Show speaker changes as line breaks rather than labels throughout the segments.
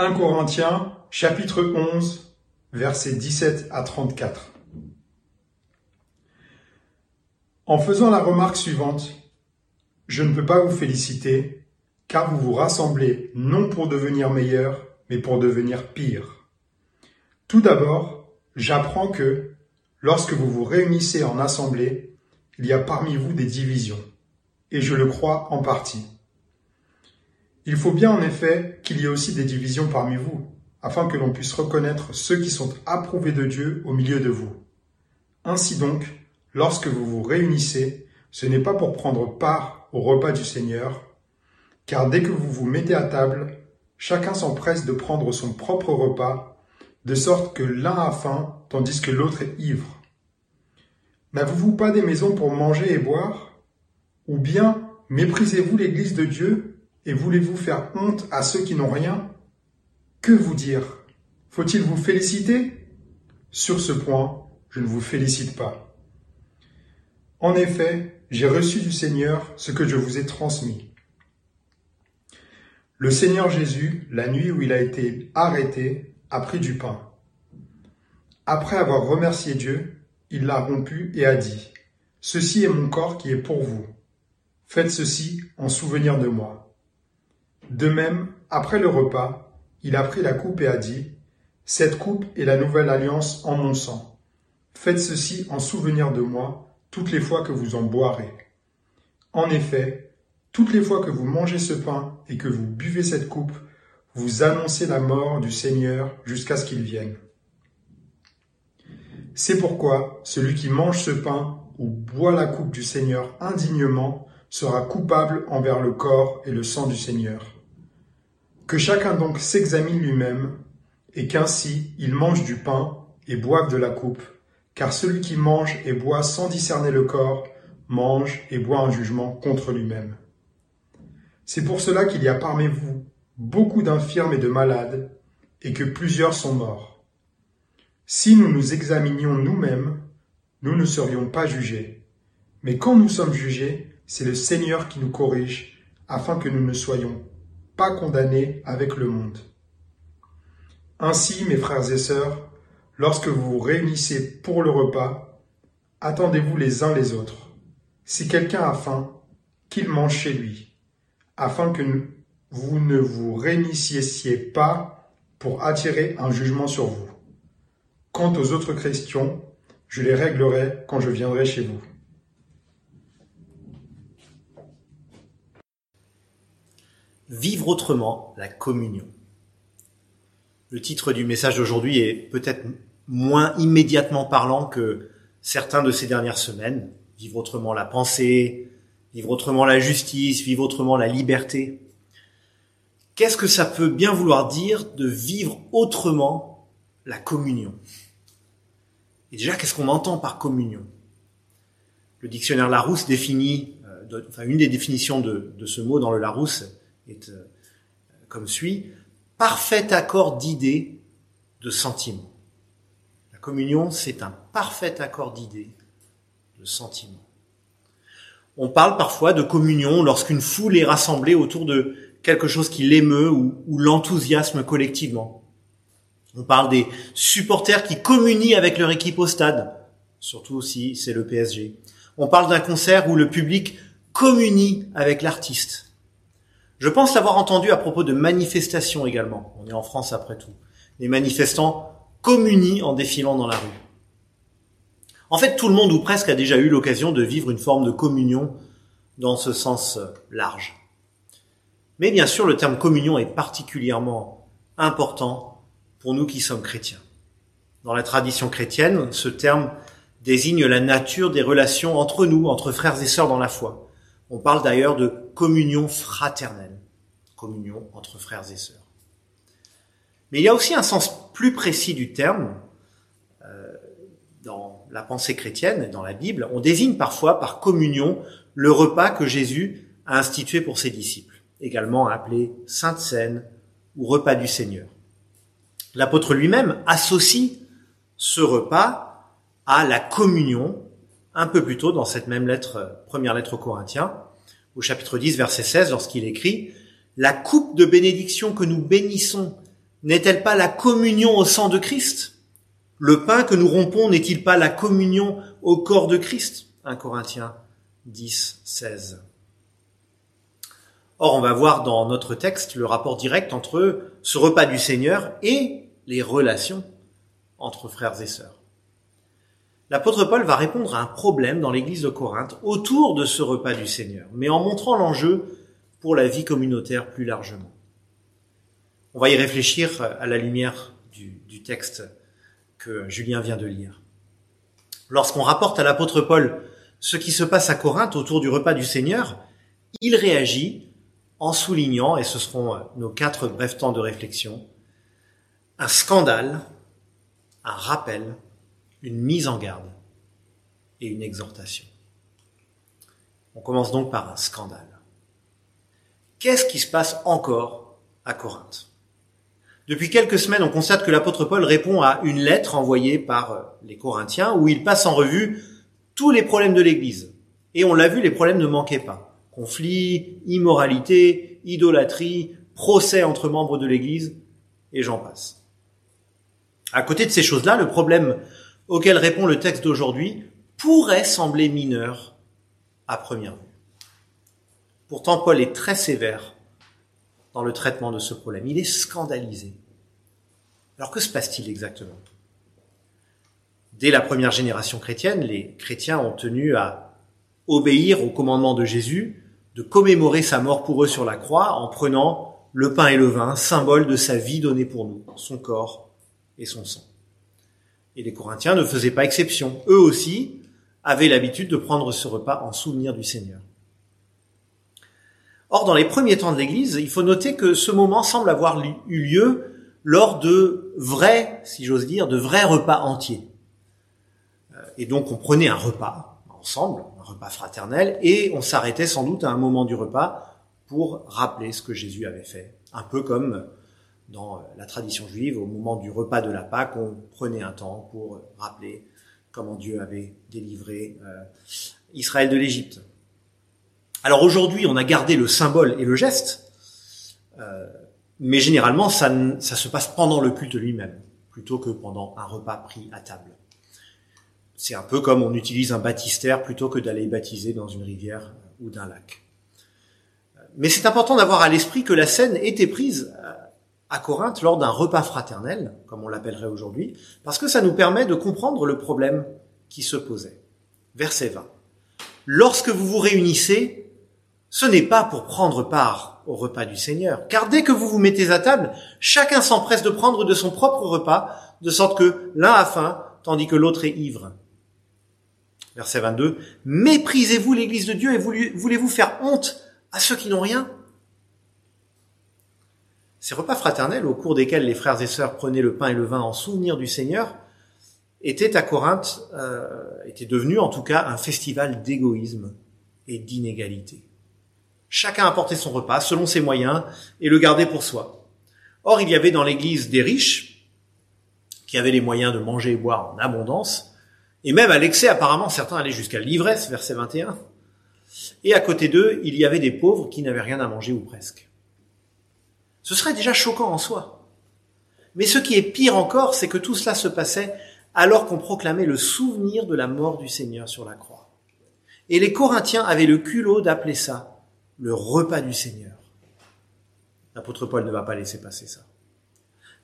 1 Corinthiens chapitre 11 versets 17 à 34. En faisant la remarque suivante, je ne peux pas vous féliciter car vous vous rassemblez non pour devenir meilleur, mais pour devenir pire. Tout d'abord, j'apprends que lorsque vous vous réunissez en assemblée, il y a parmi vous des divisions, et je le crois en partie. Il faut bien en effet qu'il y ait aussi des divisions parmi vous, afin que l'on puisse reconnaître ceux qui sont approuvés de Dieu au milieu de vous. Ainsi donc, lorsque vous vous réunissez, ce n'est pas pour prendre part au repas du Seigneur, car dès que vous vous mettez à table, chacun s'empresse de prendre son propre repas, de sorte que l'un a faim tandis que l'autre est ivre. N'avez-vous pas des maisons pour manger et boire? Ou bien méprisez-vous l'Église de Dieu et voulez-vous faire honte à ceux qui n'ont rien? Que vous dire? Faut-il vous féliciter? Sur ce point, je ne vous félicite pas. En effet, j'ai reçu du Seigneur ce que je vous ai transmis. Le Seigneur Jésus, la nuit où il a été arrêté, a pris du pain. Après avoir remercié Dieu, il l'a rompu et a dit, Ceci est mon corps qui est pour vous. Faites ceci en souvenir de moi. De même, après le repas, il a pris la coupe et a dit, Cette coupe est la nouvelle alliance en mon sang. Faites ceci en souvenir de moi toutes les fois que vous en boirez. En effet, toutes les fois que vous mangez ce pain et que vous buvez cette coupe, vous annoncez la mort du Seigneur jusqu'à ce qu'il vienne. C'est pourquoi celui qui mange ce pain ou boit la coupe du Seigneur indignement sera coupable envers le corps et le sang du Seigneur. Que chacun donc s'examine lui-même, et qu'ainsi il mange du pain et boive de la coupe, car celui qui mange et boit sans discerner le corps, mange et boit un jugement contre lui-même. C'est pour cela qu'il y a parmi vous beaucoup d'infirmes et de malades, et que plusieurs sont morts. Si nous nous examinions nous-mêmes, nous ne serions pas jugés. Mais quand nous sommes jugés, c'est le Seigneur qui nous corrige, afin que nous ne soyons pas condamnés avec le monde. Ainsi, mes frères et sœurs, lorsque vous vous réunissez pour le repas, attendez-vous les uns les autres. Si quelqu'un a faim, qu'il mange chez lui, afin que vous ne vous réunissiez pas pour attirer un jugement sur vous. Quant aux autres questions, je les réglerai quand je viendrai chez vous.
Vivre autrement la communion. Le titre du message d'aujourd'hui est peut-être moins immédiatement parlant que certains de ces dernières semaines. Vivre autrement la pensée, vivre autrement la justice, vivre autrement la liberté. Qu'est-ce que ça peut bien vouloir dire de vivre autrement la communion? Et déjà, qu'est-ce qu'on entend par communion? Le dictionnaire Larousse définit, euh, enfin une des définitions de, de ce mot dans le Larousse est euh, comme suit. Parfait accord d'idées, de sentiments. La communion, c'est un parfait accord d'idées, de sentiments. On parle parfois de communion lorsqu'une foule est rassemblée autour de quelque chose qui l'émeut ou, ou l'enthousiasme collectivement. On parle des supporters qui communient avec leur équipe au stade, surtout si c'est le PSG. On parle d'un concert où le public communie avec l'artiste. Je pense l'avoir entendu à propos de manifestations également. On est en France après tout. Les manifestants communient en défilant dans la rue. En fait, tout le monde ou presque a déjà eu l'occasion de vivre une forme de communion dans ce sens large. Mais bien sûr, le terme communion est particulièrement important pour nous qui sommes chrétiens. Dans la tradition chrétienne, ce terme désigne la nature des relations entre nous, entre frères et sœurs dans la foi. On parle d'ailleurs de communion fraternelle, communion entre frères et sœurs. Mais il y a aussi un sens plus précis du terme euh, dans la pensée chrétienne dans la Bible. On désigne parfois par communion le repas que Jésus a institué pour ses disciples, également appelé Sainte Seine ou repas du Seigneur. L'apôtre lui-même associe ce repas à la communion un peu plus tôt dans cette même lettre, première lettre aux Corinthiens, au chapitre 10, verset 16, lorsqu'il écrit La coupe de bénédiction que nous bénissons n'est-elle pas la communion au sang de Christ? Le pain que nous rompons n'est-il pas la communion au corps de Christ? 1 Corinthiens 10, 16. Or, on va voir dans notre texte le rapport direct entre ce repas du Seigneur et les relations entre frères et sœurs. L'apôtre Paul va répondre à un problème dans l'église de Corinthe autour de ce repas du Seigneur, mais en montrant l'enjeu pour la vie communautaire plus largement. On va y réfléchir à la lumière du, texte que Julien vient de lire. Lorsqu'on rapporte à l'apôtre Paul ce qui se passe à Corinthe autour du repas du Seigneur, il réagit en soulignant, et ce seront nos quatre brefs temps de réflexion, un scandale, un rappel, une mise en garde et une exhortation. On commence donc par un scandale. Qu'est-ce qui se passe encore à Corinthe? Depuis quelques semaines, on constate que l'apôtre Paul répond à une lettre envoyée par les Corinthiens où il passe en revue tous les problèmes de l'Église. Et on l'a vu, les problèmes ne manquaient pas. Conflits, immoralité, idolâtrie, procès entre membres de l'Église, et j'en passe. À côté de ces choses-là, le problème auquel répond le texte d'aujourd'hui pourrait sembler mineur à première vue. Pourtant, Paul est très sévère dans le traitement de ce problème. Il est scandalisé. Alors que se passe-t-il exactement? Dès la première génération chrétienne, les chrétiens ont tenu à obéir au commandement de Jésus de commémorer sa mort pour eux sur la croix en prenant le pain et le vin, symbole de sa vie donnée pour nous, son corps et son sang. Et les Corinthiens ne faisaient pas exception. Eux aussi avaient l'habitude de prendre ce repas en souvenir du Seigneur. Or, dans les premiers temps de l'Église, il faut noter que ce moment semble avoir eu lieu lors de vrais, si j'ose dire, de vrais repas entiers. Et donc on prenait un repas ensemble, un repas fraternel, et on s'arrêtait sans doute à un moment du repas pour rappeler ce que Jésus avait fait. Un peu comme dans la tradition juive, au moment du repas de la Pâque, on prenait un temps pour rappeler comment Dieu avait délivré euh, Israël de l'Égypte. Alors aujourd'hui, on a gardé le symbole et le geste, euh, mais généralement, ça, ça se passe pendant le culte lui-même, plutôt que pendant un repas pris à table. C'est un peu comme on utilise un baptistère plutôt que d'aller baptiser dans une rivière ou d'un lac. Mais c'est important d'avoir à l'esprit que la scène était prise à Corinthe lors d'un repas fraternel, comme on l'appellerait aujourd'hui, parce que ça nous permet de comprendre le problème qui se posait. Verset 20. Lorsque vous vous réunissez, ce n'est pas pour prendre part au repas du Seigneur, car dès que vous vous mettez à table, chacun s'empresse de prendre de son propre repas, de sorte que l'un a faim, tandis que l'autre est ivre. Verset 22. Méprisez-vous l'Église de Dieu et voulez-vous faire honte à ceux qui n'ont rien? Ces repas fraternels, au cours desquels les frères et sœurs prenaient le pain et le vin en souvenir du Seigneur, étaient à Corinthe, euh, étaient devenus en tout cas un festival d'égoïsme et d'inégalité. Chacun apportait son repas selon ses moyens et le gardait pour soi. Or, il y avait dans l'Église des riches qui avaient les moyens de manger et boire en abondance, et même à l'excès, apparemment, certains allaient jusqu'à l'ivresse, verset 21. Et à côté d'eux, il y avait des pauvres qui n'avaient rien à manger ou presque. Ce serait déjà choquant en soi. Mais ce qui est pire encore, c'est que tout cela se passait alors qu'on proclamait le souvenir de la mort du Seigneur sur la croix. Et les Corinthiens avaient le culot d'appeler ça le repas du Seigneur. L'apôtre Paul ne va pas laisser passer ça.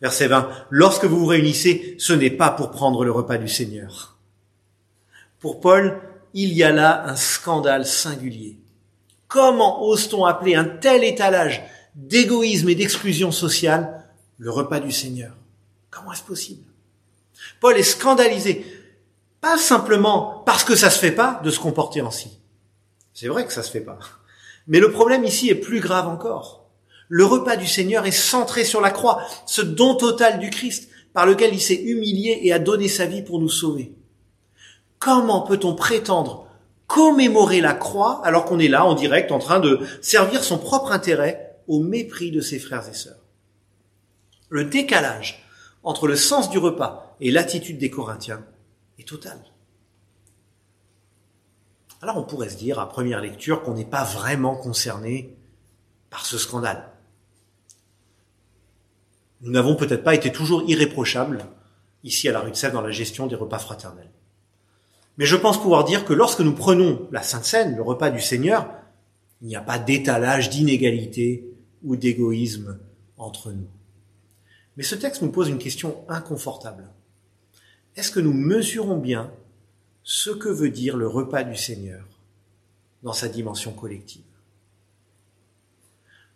Verset 20. Lorsque vous vous réunissez, ce n'est pas pour prendre le repas du Seigneur pour Paul, il y a là un scandale singulier. Comment ose-t-on appeler un tel étalage d'égoïsme et d'exclusion sociale le repas du Seigneur Comment est-ce possible? Paul est scandalisé, pas simplement parce que ça se fait pas de se comporter ainsi. C'est vrai que ça se fait pas. Mais le problème ici est plus grave encore. Le repas du Seigneur est centré sur la croix, ce don total du Christ par lequel il s'est humilié et a donné sa vie pour nous sauver. Comment peut-on prétendre commémorer la croix alors qu'on est là en direct en train de servir son propre intérêt au mépris de ses frères et sœurs Le décalage entre le sens du repas et l'attitude des Corinthiens est total. Alors on pourrait se dire à première lecture qu'on n'est pas vraiment concerné par ce scandale. Nous n'avons peut-être pas été toujours irréprochables ici à la rue de Sèvres dans la gestion des repas fraternels. Mais je pense pouvoir dire que lorsque nous prenons la Sainte Seine, le repas du Seigneur, il n'y a pas d'étalage d'inégalité ou d'égoïsme entre nous. Mais ce texte nous pose une question inconfortable. Est-ce que nous mesurons bien ce que veut dire le repas du Seigneur dans sa dimension collective?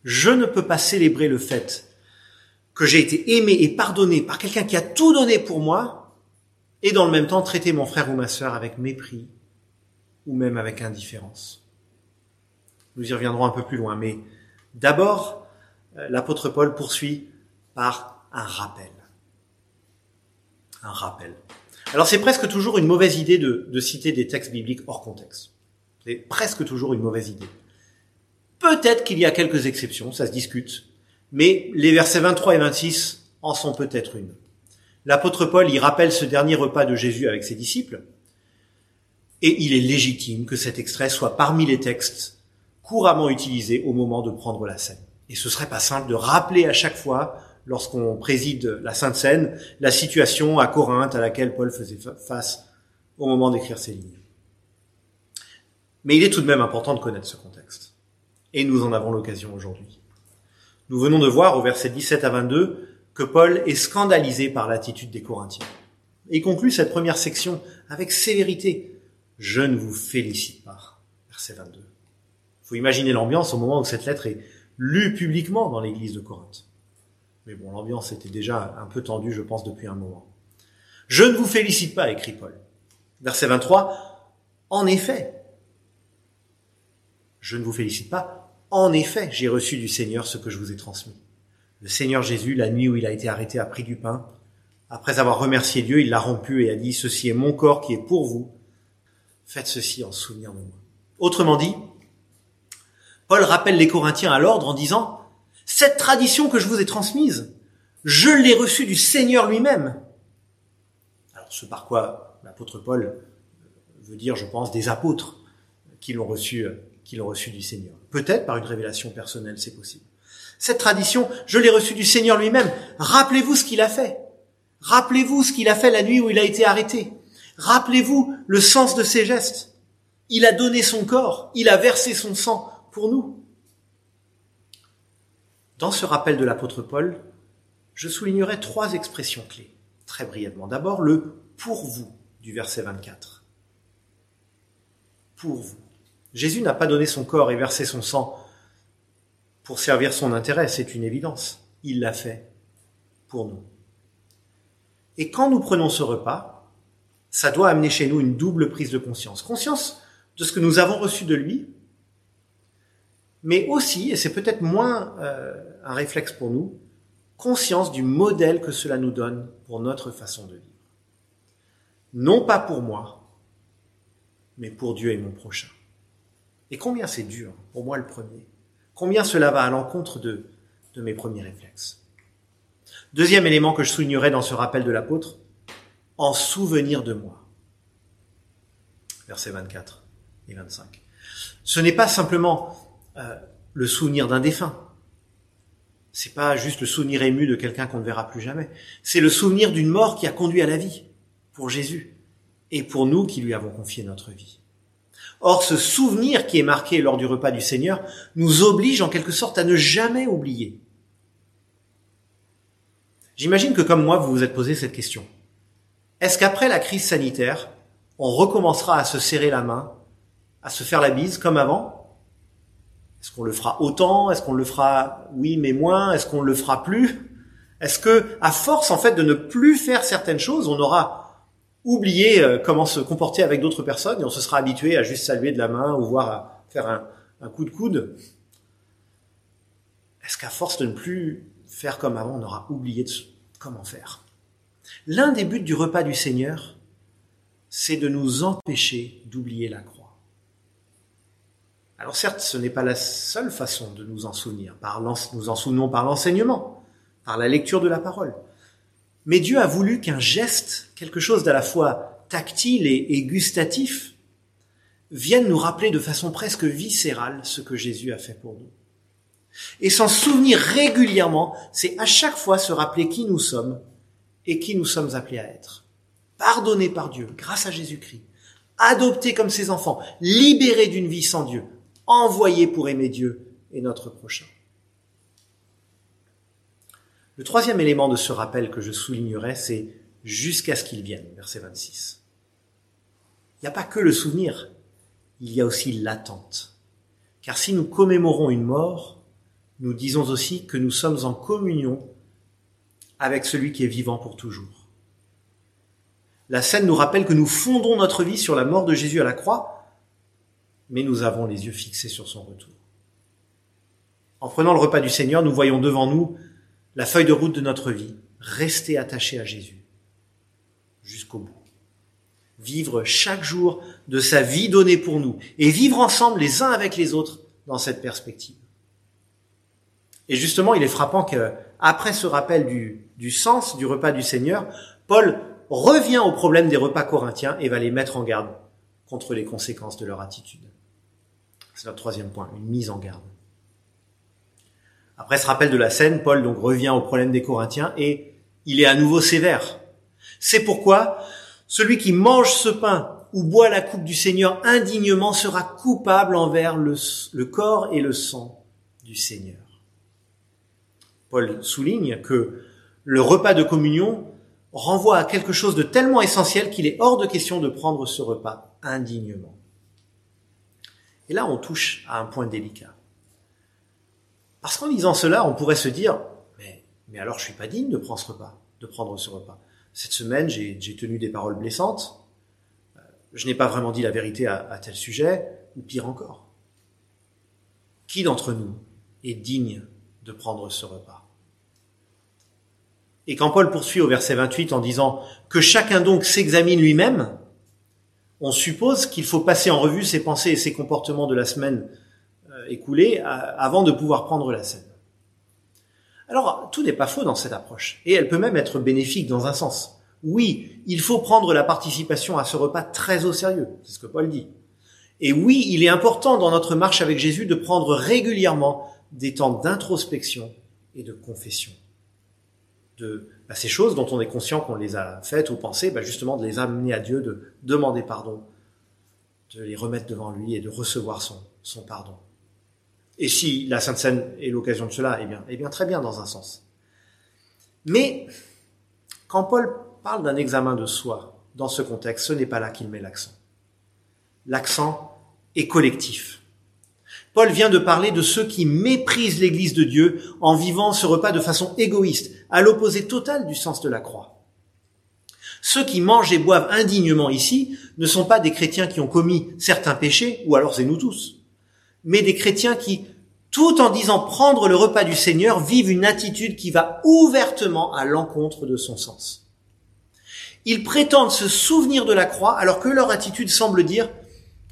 Je ne peux pas célébrer le fait que j'ai été aimé et pardonné par quelqu'un qui a tout donné pour moi et dans le même temps traiter mon frère ou ma sœur avec mépris ou même avec indifférence. Nous y reviendrons un peu plus loin, mais d'abord, euh, l'apôtre Paul poursuit par un rappel. Un rappel. Alors c'est presque toujours une mauvaise idée de, de citer des textes bibliques hors contexte. C'est presque toujours une mauvaise idée. Peut-être qu'il y a quelques exceptions, ça se discute, mais les versets 23 et 26 en sont peut-être une. L'apôtre Paul y rappelle ce dernier repas de Jésus avec ses disciples, et il est légitime que cet extrait soit parmi les textes couramment utilisés au moment de prendre la scène. Et ce serait pas simple de rappeler à chaque fois, lorsqu'on préside la Sainte Seine, la situation à Corinthe à laquelle Paul faisait face au moment d'écrire ces lignes. Mais il est tout de même important de connaître ce contexte. Et nous en avons l'occasion aujourd'hui. Nous venons de voir au verset 17 à 22 que Paul est scandalisé par l'attitude des Corinthiens. Et conclut cette première section avec sévérité. Je ne vous félicite pas. Verset 22. Faut imaginer l'ambiance au moment où cette lettre est lue publiquement dans l'église de Corinthe. Mais bon, l'ambiance était déjà un peu tendue, je pense, depuis un moment. Je ne vous félicite pas, écrit Paul. Verset 23. En effet, je ne vous félicite pas, en effet, j'ai reçu du Seigneur ce que je vous ai transmis. Le Seigneur Jésus, la nuit où il a été arrêté, a pris du pain. Après avoir remercié Dieu, il l'a rompu et a dit, ceci est mon corps qui est pour vous. Faites ceci en souvenir de moi. Autrement dit, Paul rappelle les Corinthiens à l'ordre en disant, cette tradition que je vous ai transmise, je l'ai reçue du Seigneur lui-même. Alors ce par quoi l'apôtre Paul veut dire, je pense, des apôtres qui l'ont reçu, qui l'ont reçu du Seigneur. Peut-être par une révélation personnelle, c'est possible. Cette tradition, je l'ai reçue du Seigneur lui-même. Rappelez-vous ce qu'il a fait. Rappelez-vous ce qu'il a fait la nuit où il a été arrêté. Rappelez-vous le sens de ses gestes. Il a donné son corps, il a versé son sang nous. Dans ce rappel de l'apôtre Paul, je soulignerai trois expressions clés, très brièvement. D'abord, le pour vous du verset 24. Pour vous. Jésus n'a pas donné son corps et versé son sang pour servir son intérêt, c'est une évidence. Il l'a fait pour nous. Et quand nous prenons ce repas, ça doit amener chez nous une double prise de conscience. Conscience de ce que nous avons reçu de lui, mais aussi, et c'est peut-être moins euh, un réflexe pour nous, conscience du modèle que cela nous donne pour notre façon de vivre. Non pas pour moi, mais pour Dieu et mon prochain. Et combien c'est dur, pour moi le premier. Combien cela va à l'encontre de, de mes premiers réflexes. Deuxième élément que je soulignerai dans ce rappel de l'apôtre, en souvenir de moi. Versets 24 et 25. Ce n'est pas simplement le souvenir d'un défunt. C'est pas juste le souvenir ému de quelqu'un qu'on ne verra plus jamais. C'est le souvenir d'une mort qui a conduit à la vie pour Jésus et pour nous qui lui avons confié notre vie. Or, ce souvenir qui est marqué lors du repas du Seigneur nous oblige en quelque sorte à ne jamais oublier. J'imagine que comme moi, vous vous êtes posé cette question. Est-ce qu'après la crise sanitaire, on recommencera à se serrer la main, à se faire la bise comme avant Est-ce qu'on le fera autant? Est-ce qu'on le fera oui mais moins? Est-ce qu'on le fera plus? Est-ce que, à force en fait de ne plus faire certaines choses, on aura oublier euh, comment se comporter avec d'autres personnes et on se sera habitué à juste saluer de la main ou voir à faire un, coup de coude? Est-ce qu'à force de ne plus faire comme avant, on aura oublié comment faire? L'un des buts du repas du Seigneur, c'est de nous empêcher d'oublier la croix. Alors certes, ce n'est pas la seule façon de nous en souvenir. Nous en souvenons par l'enseignement, par la lecture de la parole. Mais Dieu a voulu qu'un geste, quelque chose d'à la fois tactile et, gustatif, vienne nous rappeler de façon presque viscérale ce que Jésus a fait pour nous. Et s'en souvenir régulièrement, c'est à chaque fois se rappeler qui nous sommes et qui nous sommes appelés à être. Pardonnés par Dieu grâce à Jésus-Christ, adoptés comme ses enfants, libérés d'une vie sans Dieu, envoyés pour aimer Dieu et notre prochain. Le troisième élément de ce rappel que je soulignerai, c'est jusqu'à ce qu'il vienne, verset 26. Il n'y a pas que le souvenir, il y a aussi l'attente. Car si nous commémorons une mort, nous disons aussi que nous sommes en communion avec celui qui est vivant pour toujours. La scène nous rappelle que nous fondons notre vie sur la mort de Jésus à la croix, mais nous avons les yeux fixés sur son retour. En prenant le repas du Seigneur, nous voyons devant nous la feuille de route de notre vie, rester attaché à Jésus jusqu'au bout. Vivre chaque jour de sa vie donnée pour nous et vivre ensemble les uns avec les autres dans cette perspective. Et justement, il est frappant qu'après ce rappel du, du sens du repas du Seigneur, Paul revient au problème des repas corinthiens et va les mettre en garde contre les conséquences de leur attitude. C'est notre troisième point, une mise en garde. Après ce rappel de la scène, Paul donc revient au problème des Corinthiens et il est à nouveau sévère. C'est pourquoi celui qui mange ce pain ou boit la coupe du Seigneur indignement sera coupable envers le, le corps et le sang du Seigneur. Paul souligne que le repas de communion renvoie à quelque chose de tellement essentiel qu'il est hors de question de prendre ce repas indignement. Et là, on touche à un point délicat. Parce qu'en lisant cela, on pourrait se dire, mais, alors je suis pas digne de prendre ce repas, de prendre ce repas. Cette semaine, j'ai tenu des paroles blessantes, euh, je n'ai pas vraiment dit la vérité à, à tel sujet, ou pire encore. Qui d'entre nous est digne de prendre ce repas? Et quand Paul poursuit au verset 28 en disant que chacun donc s'examine lui-même, on suppose qu'il faut passer en revue ses pensées et ses comportements de la semaine écoulée avant de pouvoir prendre la scène. Alors, tout n'est pas faux dans cette approche, et elle peut même être bénéfique dans un sens. Oui, il faut prendre la participation à ce repas très au sérieux, c'est ce que Paul dit. Et oui, il est important dans notre marche avec Jésus de prendre régulièrement des temps d'introspection et de confession. Bah, ces choses dont on est conscient qu'on les a faites ou pensées, bah, justement de les amener à Dieu, de demander pardon, de les remettre devant lui et de recevoir son, pardon. Et si la Sainte Seine est l'occasion de cela, eh bien, eh bien, très bien dans un sens. Mais quand Paul parle d'un examen de soi dans ce contexte, ce n'est pas là qu'il met l'accent. L'accent est collectif. Paul vient de parler de ceux qui méprisent l'Église de Dieu en vivant ce repas de façon égoïste, à l'opposé total du sens de la croix. Ceux qui mangent et boivent indignement ici ne sont pas des chrétiens qui ont commis certains péchés, ou alors c'est nous tous mais des chrétiens qui, tout en disant prendre le repas du Seigneur, vivent une attitude qui va ouvertement à l'encontre de son sens. Ils prétendent se souvenir de la croix alors que leur attitude semble dire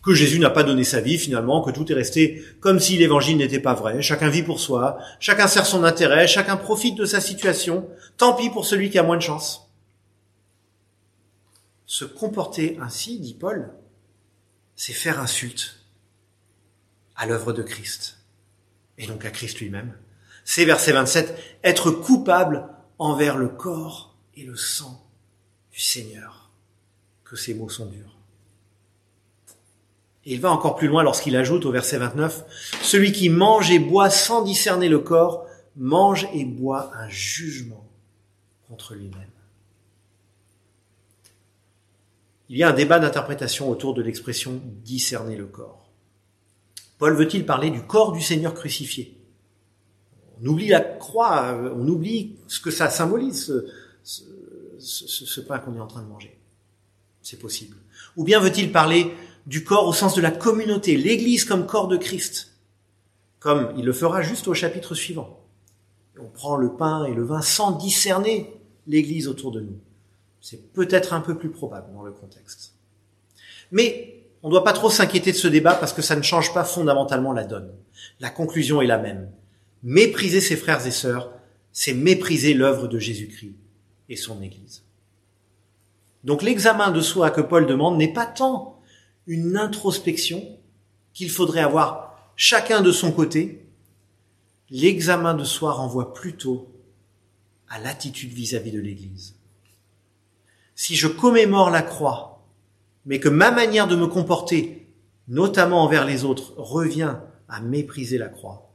que Jésus n'a pas donné sa vie finalement, que tout est resté comme si l'évangile n'était pas vrai, chacun vit pour soi, chacun sert son intérêt, chacun profite de sa situation, tant pis pour celui qui a moins de chance. Se comporter ainsi, dit Paul, c'est faire insulte à l'œuvre de Christ, et donc à Christ lui-même. C'est verset 27, être coupable envers le corps et le sang du Seigneur. Que ces mots sont durs. Et il va encore plus loin lorsqu'il ajoute au verset 29, celui qui mange et boit sans discerner le corps, mange et boit un jugement contre lui-même. Il y a un débat d'interprétation autour de l'expression discerner le corps. Paul veut-il parler du corps du Seigneur crucifié? On oublie la croix, on oublie ce que ça symbolise, ce, ce, ce pain qu'on est en train de manger. C'est possible. Ou bien veut-il parler du corps au sens de la communauté, l'Église comme corps de Christ, comme il le fera juste au chapitre suivant. On prend le pain et le vin sans discerner l'Église autour de nous. C'est peut-être un peu plus probable dans le contexte. Mais on ne doit pas trop s'inquiéter de ce débat parce que ça ne change pas fondamentalement la donne. La conclusion est la même. Mépriser ses frères et sœurs, c'est mépriser l'œuvre de Jésus-Christ et son Église. Donc l'examen de soi que Paul demande n'est pas tant une introspection qu'il faudrait avoir chacun de son côté, l'examen de soi renvoie plutôt à l'attitude vis-à-vis de l'Église. Si je commémore la croix, mais que ma manière de me comporter, notamment envers les autres, revient à mépriser la croix,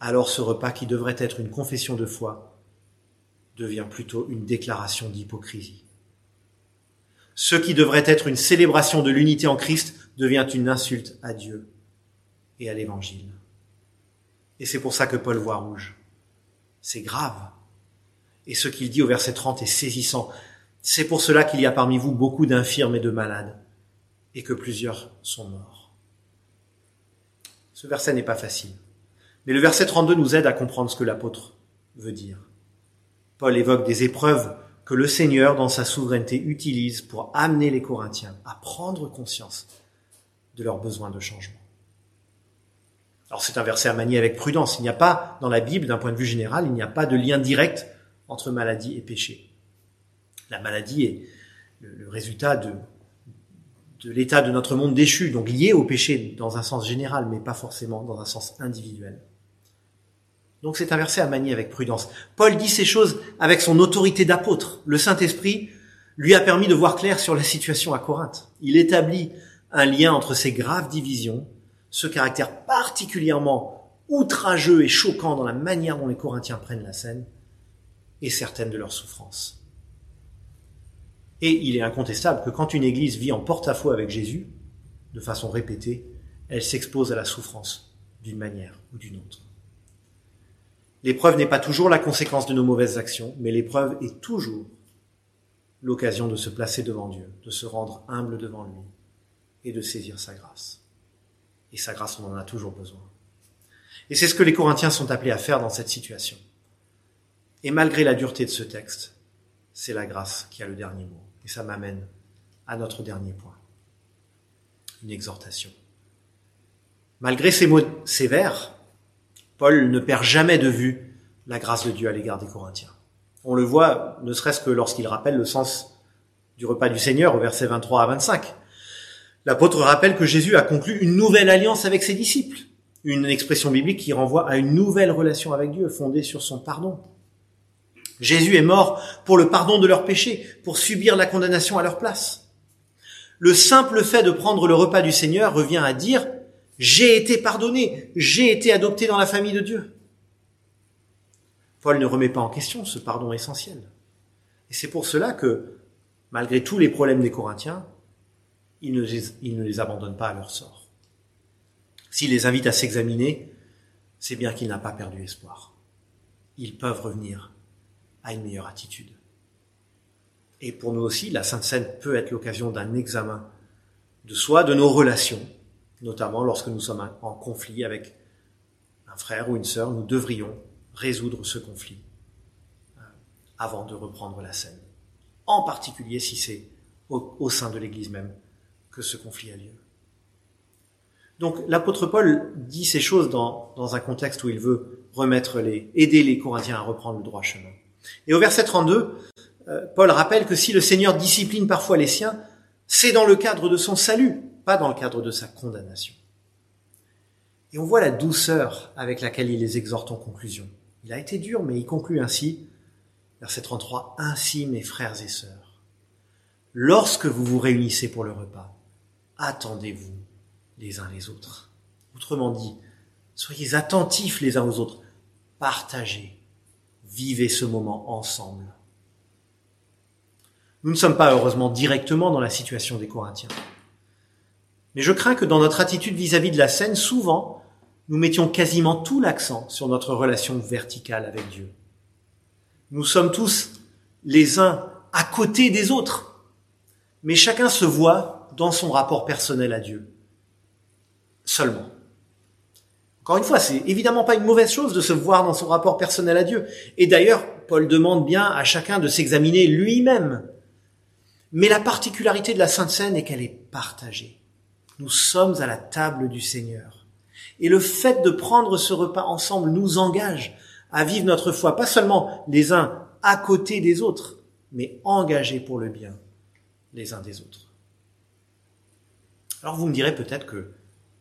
alors ce repas qui devrait être une confession de foi devient plutôt une déclaration d'hypocrisie. Ce qui devrait être une célébration de l'unité en Christ devient une insulte à Dieu et à l'Évangile. Et c'est pour ça que Paul voit rouge. C'est grave. Et ce qu'il dit au verset 30 est saisissant. C'est pour cela qu'il y a parmi vous beaucoup d'infirmes et de malades, et que plusieurs sont morts. Ce verset n'est pas facile. Mais le verset 32 nous aide à comprendre ce que l'apôtre veut dire. Paul évoque des épreuves que le Seigneur, dans sa souveraineté, utilise pour amener les Corinthiens à prendre conscience de leurs besoins de changement. Alors c'est un verset à manier avec prudence. Il n'y a pas, dans la Bible, d'un point de vue général, il n'y a pas de lien direct entre maladie et péché. La maladie est le résultat de, de l'état de notre monde déchu, donc lié au péché dans un sens général, mais pas forcément dans un sens individuel. Donc c'est un verset à manier avec prudence. Paul dit ces choses avec son autorité d'apôtre. Le Saint-Esprit lui a permis de voir clair sur la situation à Corinthe. Il établit un lien entre ces graves divisions, ce caractère particulièrement outrageux et choquant dans la manière dont les Corinthiens prennent la scène, et certaines de leurs souffrances. Et il est incontestable que quand une Église vit en porte-à-faux avec Jésus, de façon répétée, elle s'expose à la souffrance d'une manière ou d'une autre. L'épreuve n'est pas toujours la conséquence de nos mauvaises actions, mais l'épreuve est toujours l'occasion de se placer devant Dieu, de se rendre humble devant lui et de saisir sa grâce. Et sa grâce, on en a toujours besoin. Et c'est ce que les Corinthiens sont appelés à faire dans cette situation. Et malgré la dureté de ce texte, c'est la grâce qui a le dernier mot. Et ça m'amène à notre dernier point. Une exhortation. Malgré ces mots sévères, Paul ne perd jamais de vue la grâce de Dieu à l'égard des Corinthiens. On le voit, ne serait-ce que lorsqu'il rappelle le sens du repas du Seigneur au verset 23 à 25. L'apôtre rappelle que Jésus a conclu une nouvelle alliance avec ses disciples, une expression biblique qui renvoie à une nouvelle relation avec Dieu fondée sur son pardon. Jésus est mort pour le pardon de leurs péchés, pour subir la condamnation à leur place. Le simple fait de prendre le repas du Seigneur revient à dire j'ai été pardonné, j'ai été adopté dans la famille de Dieu. Paul ne remet pas en question ce pardon essentiel. Et c'est pour cela que, malgré tous les problèmes des Corinthiens, il ne, les, abandonne pas à leur sort. S'il les invite à s'examiner, c'est bien qu'il n'a pas perdu espoir. Ils peuvent revenir à une meilleure attitude. Et pour nous aussi, la Sainte Seine peut être l'occasion d'un examen de soi, de nos relations, notamment lorsque nous sommes en conflit avec un frère ou une sœur, nous devrions résoudre ce conflit euh, avant de reprendre la scène. En particulier si c'est au, sein de l'Église même que ce conflit a lieu. Donc l'apôtre Paul dit ces choses dans, dans un contexte où il veut remettre les, aider les Corinthiens à reprendre le droit chemin. Et au verset 32, euh, Paul rappelle que si le Seigneur discipline parfois les siens, c'est dans le cadre de son salut, pas dans le cadre de sa condamnation. Et on voit la douceur avec laquelle il les exhorte en conclusion. Il a été dur, mais il conclut ainsi, verset 33, Ainsi mes frères et sœurs, lorsque vous vous réunissez pour le repas, attendez-vous les uns les autres. Autrement dit, soyez attentifs les uns aux autres, partagez, vivez ce moment ensemble. Nous ne sommes pas heureusement directement dans la situation des Corinthiens. Mais je crains que dans notre attitude vis-à-vis de la scène, souvent, nous mettions quasiment tout l'accent sur notre relation verticale avec Dieu. Nous sommes tous les uns à côté des autres, mais chacun se voit dans son rapport personnel à Dieu. Seulement. Encore une fois, c'est évidemment pas une mauvaise chose de se voir dans son rapport personnel à Dieu. Et d'ailleurs, Paul demande bien à chacun de s'examiner lui-même. Mais la particularité de la Sainte Seine est qu'elle est partagée. Nous sommes à la table du Seigneur. Et le fait de prendre ce repas ensemble nous engage à vivre notre foi, pas seulement les uns à côté des autres, mais engagés pour le bien les uns des autres. Alors vous me direz peut-être que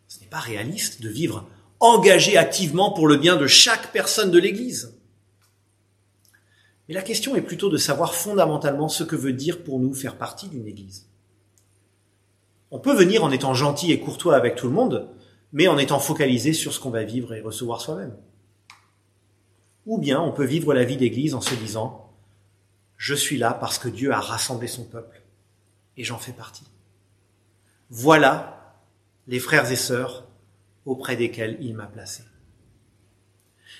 ce n'est pas réaliste de vivre engagés activement pour le bien de chaque personne de l'Église. Mais la question est plutôt de savoir fondamentalement ce que veut dire pour nous faire partie d'une Église. On peut venir en étant gentil et courtois avec tout le monde, mais en étant focalisé sur ce qu'on va vivre et recevoir soi-même. Ou bien on peut vivre la vie d'Église en se disant, je suis là parce que Dieu a rassemblé son peuple, et j'en fais partie. Voilà les frères et sœurs auprès desquels il m'a placé.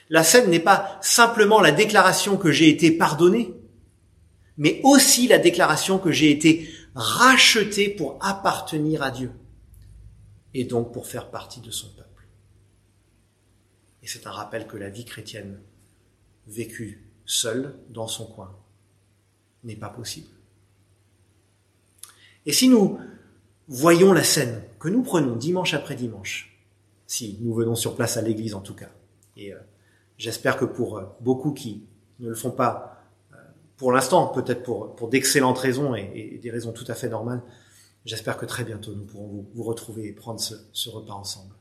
La scène n'est pas simplement la déclaration que j'ai été pardonné, mais aussi la déclaration que j'ai été racheté pour appartenir à Dieu et donc pour faire partie de son peuple. Et c'est un rappel que la vie chrétienne vécue seule dans son coin n'est pas possible. Et si nous voyons la scène que nous prenons dimanche après dimanche, si nous venons sur place à l'église en tout cas, et euh, j'espère que pour euh, beaucoup qui ne le font pas pour l'instant, peut-être pour, d'excellentes raisons et, des raisons tout à fait normales, j'espère que très bientôt nous pourrons vous, retrouver et prendre ce, ce, repas ensemble.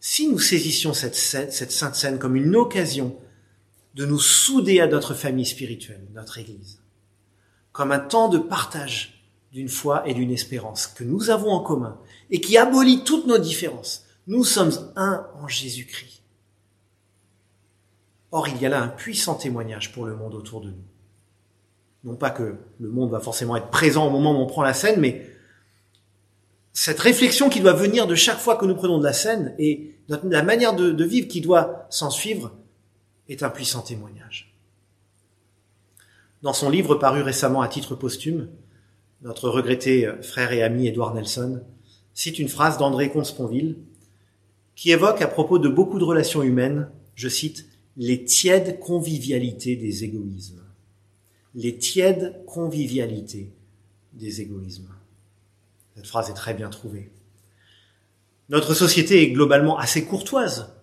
Si nous saisissions cette, cette sainte scène comme une occasion de nous souder à notre famille spirituelle, notre Église, comme un temps de partage d'une foi et d'une espérance que nous avons en commun et qui abolit toutes nos différences. Nous sommes un en Jésus-Christ. Or, il y a là un puissant témoignage pour le monde autour de nous. Non pas que le monde va forcément être présent au moment où on prend la scène, mais cette réflexion qui doit venir de chaque fois que nous prenons de la scène et la manière de, de vivre qui doit s'en suivre est un puissant témoignage. Dans son livre paru récemment à titre posthume, notre regretté frère et ami Edouard Nelson cite une phrase d'André Consponville qui évoque à propos de beaucoup de relations humaines, je cite, les tièdes convivialités des égoïsmes. Les tièdes convivialités des égoïsmes. Cette phrase est très bien trouvée. Notre société est globalement assez courtoise.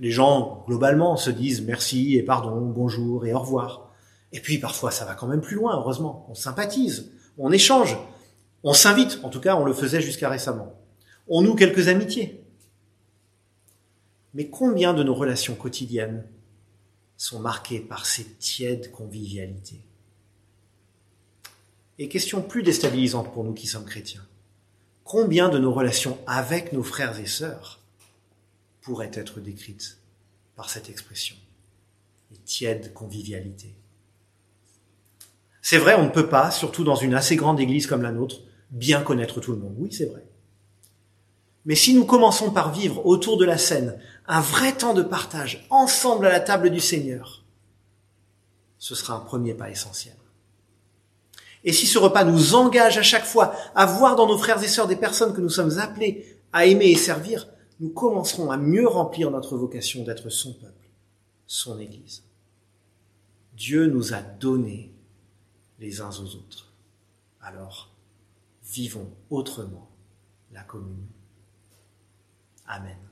Les gens, globalement, se disent merci et pardon, bonjour et au revoir. Et puis parfois ça va quand même plus loin, heureusement. On sympathise, on échange, on s'invite, en tout cas on le faisait jusqu'à récemment. On noue quelques amitiés. Mais combien de nos relations quotidiennes sont marquées par ces tièdes convivialités Et question plus déstabilisante pour nous qui sommes chrétiens, combien de nos relations avec nos frères et sœurs pourraient être décrites par cette expression Les tièdes convivialités? C'est vrai, on ne peut pas, surtout dans une assez grande église comme la nôtre, bien connaître tout le monde. Oui, c'est vrai. Mais si nous commençons par vivre autour de la scène un vrai temps de partage ensemble à la table du Seigneur, ce sera un premier pas essentiel. Et si ce repas nous engage à chaque fois à voir dans nos frères et sœurs des personnes que nous sommes appelés à aimer et servir, nous commencerons à mieux remplir notre vocation d'être son peuple, son Église. Dieu nous a donné les uns aux autres. Alors, vivons autrement la communion. Amen.